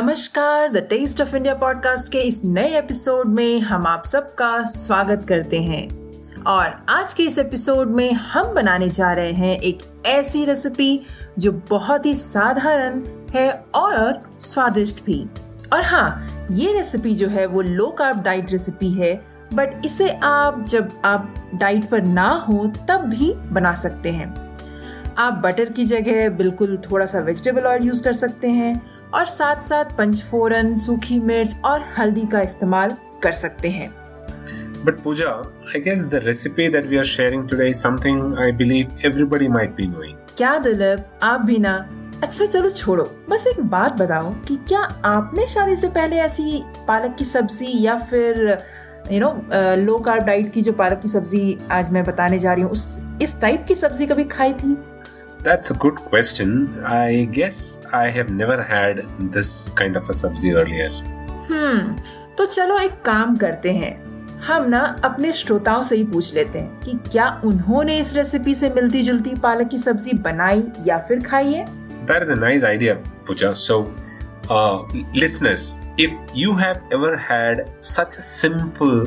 नमस्कार the Taste of India podcast के इस नए एपिसोड में हम आप सबका स्वागत करते हैं। और आज के इस एपिसोड में हम बनाने जा रहे हैं एक ऐसी रेसिपी जो बहुत ही साधारण है और स्वादिष्ट भी। और हाँ ये रेसिपी जो है वो लो कार्ब डाइट रेसिपी है बट इसे आप जब आप डाइट पर ना हो, तब भी बना सकते हैं। आप बटर की जगह बिल्कुल थोड़ा सा वेजिटेबल ऑयल यूज़ कर सकते हैं और साथ साथ पंचफोरन सूखी मिर्च और हल्दी का इस्तेमाल कर सकते हैं। But Pooja, I guess the recipe that we are sharing today is something I believe everybody might be knowing. क्या दिलीप आप भी ना? अच्छा चलो छोड़ो। बस एक बात बताओ कि क्या आपने शादी से पहले ऐसी पालक की सब्ज़ी या फिर you know low carb diet की जो पालक की सब्ज़ी आज मैं बताने जा रही हूँ उस इस टाइप की सब्ज़ी कभी खाई थी? That's a good question. I guess I have never had this kind of a sabzi earlier. हम्म तो चलो एक काम करते हैं हम ना अपने श्रोताओं से ही पूछ लेते हैं कि क्या उन्होंने इस रेसिपी से मिलती जुलती पालक की सब्ज़ी बनाई या फिर खाई है That is a nice idea, Pooja. So, uh, listeners, if you have ever had such a simple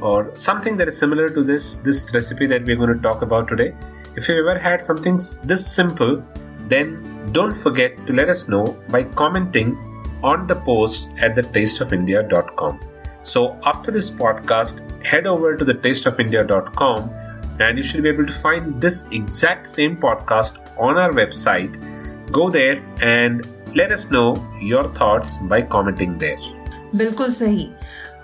or something that is similar to this this recipe that we're going to talk about today, if you've ever had something s- this simple, then don't forget to let us know by commenting on the post at thetasteofindia.com. So after this podcast, head over to thetasteofindia.com and you should be able to find this exact same podcast on our website. Go there and let us know your thoughts by commenting there. बिल्कुल सही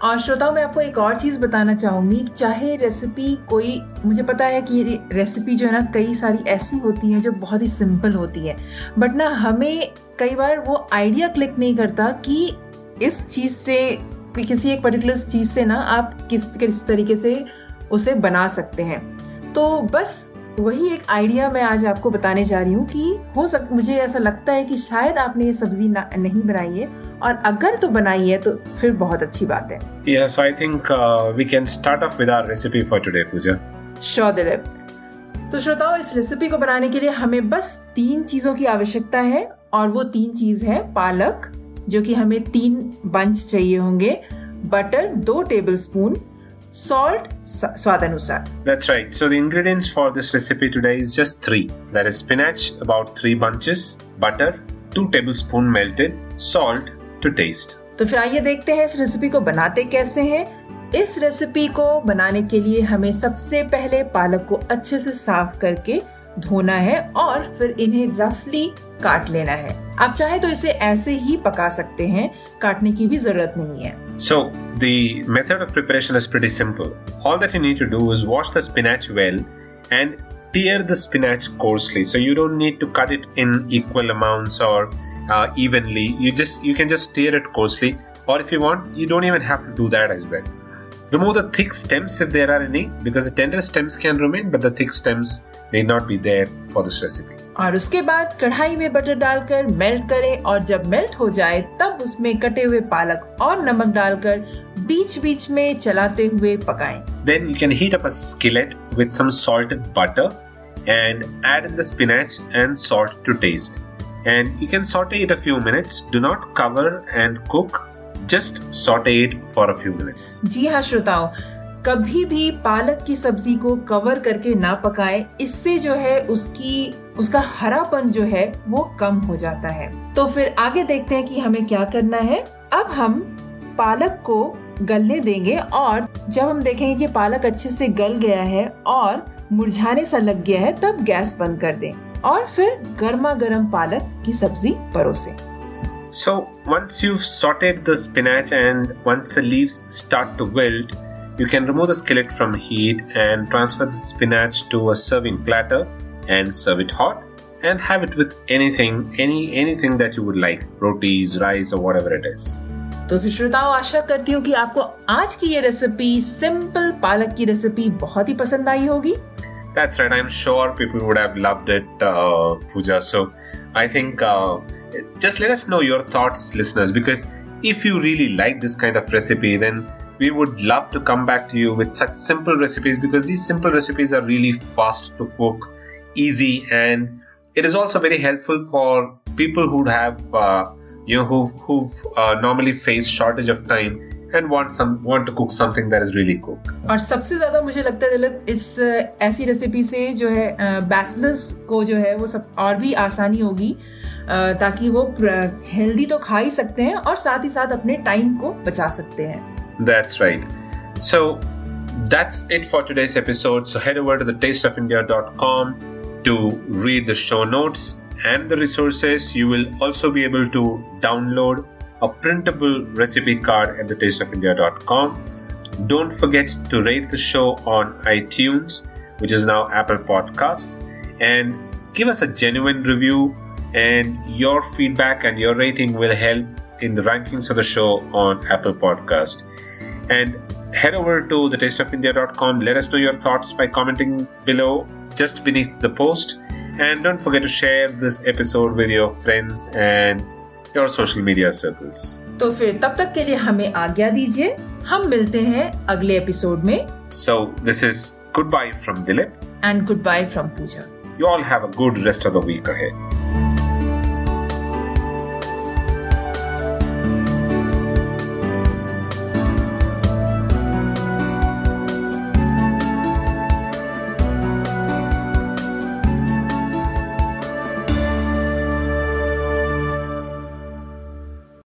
और श्रोताओं, मैं आपको एक और चीज़ बताना चाहूँगी चाहे रेसिपी कोई, मुझे पता है कि ये रेसिपी जो है ना, कई सारी ऐसी होती है जो बहुत ही सिंपल होती है। बट ना, हमें कई बार वो आइडिया क्लिक नहीं करता कि इस चीज़ से किसी एक पर्टिकुलर चीज़ से ना आप किस किस तरीके से उसे बना सकते हैं। तो बस वही एक आइडिया मैं आज आपको बताने जा रही हूँ कि हो सक मुझे ऐसा लगता है कि शायद आपने ये सब्ज़ी नहीं बनाई है और अगर तो बनाई है तो फिर बहुत अच्छी बात है I think uh, we can start off with our recipe for today, Pooja. Sure Dilip तो श्रोताओ इस रेसिपी को बनाने के लिए हमें बस तीन चीज़ों की आवश्यकता है और वो तीन चीज़ है पालक जो कि हमें तीन बंच चाहिए होंगे बटर दो टेबल स्पून सॉल्ट स्वाद अनुसार That's right. So the ingredients for this recipe today is just three. That is spinach, about three bunches, butter, two tablespoon melted, salt to taste. तो फिर आइए देखते हैं इस रेसिपी को बनाते कैसे हैं इस रेसिपी को बनाने के लिए हमें सबसे पहले पालक को अच्छे से साफ़ करके धोना है और फिर इन्हें रफली काट लेना है आप चाहे तो इसे ऐसे ही पका सकते हैं, काटने की भी ज़रूरत नहीं है। So the of preparation is pretty simple all that you need to do is wash the spinach well and tear the spinach coarsely so you don't need to cut it in equal amounts और evenly you just you can just tear it coarsely और if you want you don't even have to do that as well Remove the thick stems if there are any, because the tender stems can remain, but the thick stems need not be there for this recipe. और उसके बाद कढ़ाई में butter डालकर melt करें और जब melt हो जाए तब उसमें कटे हुए पालक और नमक डालकर बीच बीच में चलाते हुए पकाएं। Then you can heat up a skillet with some salted butter and add in the spinach and salt to taste. And you can saute it a few minutes. Do not cover and cook. Saute it for a few minutes. जी हाँ श्रोताओ, कभी भी पालक की सब्ज़ी को cover करके ना पकाएँ, इससे जो है उसकी, उसका हरापन जो है वो कम हो जाता है। तो फिर आगे देखते हैं कि हमें क्या करना है। अब हम पालक को गलने देंगे और जब हम देखेंगे कि पालक अच्छे से गल गया है और मुरझाने सा लग गया है, तब गैस बंद कर दें और फिर गर्मा गर्म पालक की सब्ज़ी परोसें। So once you've sauteed the spinach and once the leaves start to wilt, you can remove the skillet from heat and transfer the spinach to a serving platter and serve it hot and have it with anything any anything that you would like rotis rice or whatever it is तो फिर श्रोताओं आशा करती हूँ कि आपको आज की ये रेसिपी सिंपल पालक की रेसिपी बहुत ही पसंद आई होगी That's right. I'm sure people would have loved it, uh, Pooja. So I think uh, just let us know your thoughts, listeners, because if you really like this kind of recipe, then we would love to come back to you with such simple recipes because these simple recipes are really fast to cook, easy, and it is also very helpful for people who have uh, you know who who uh, normally face shortage of time and want some want to cook something that is really cooked. और सबसे ज़्यादा मुझे लगता है दिलीप इस ऐसी recipe से जो है बैचलर्स को जो है वो सब और भी आसानी होगी ताकि वो हेल्दी तो खा ही सकते हैं और साथ ही साथ अपने टाइम को बचा सकते हैं That's right. So that's it for today's episode. So head over to the tasteofindia.com to read the show notes and the resources. You will also be able to download a printable recipe card at thetasteofindia.com. Don't forget to rate the show on iTunes, which is now Apple Podcasts, and give us a genuine review. And your feedback and your rating will help in the rankings of the show on Apple Podcast. And head over to thetasteofindia.com. Let us know your thoughts by commenting below just beneath the post. And don't forget to share this episode with your friends and your social media circles तो फिर तब तक के लिए हमें आज्ञा दीजिए। हम मिलते हैं अगले एपिसोड में। So this is goodbye from Dilip and goodbye from Pooja. You all have a good rest of the week ahead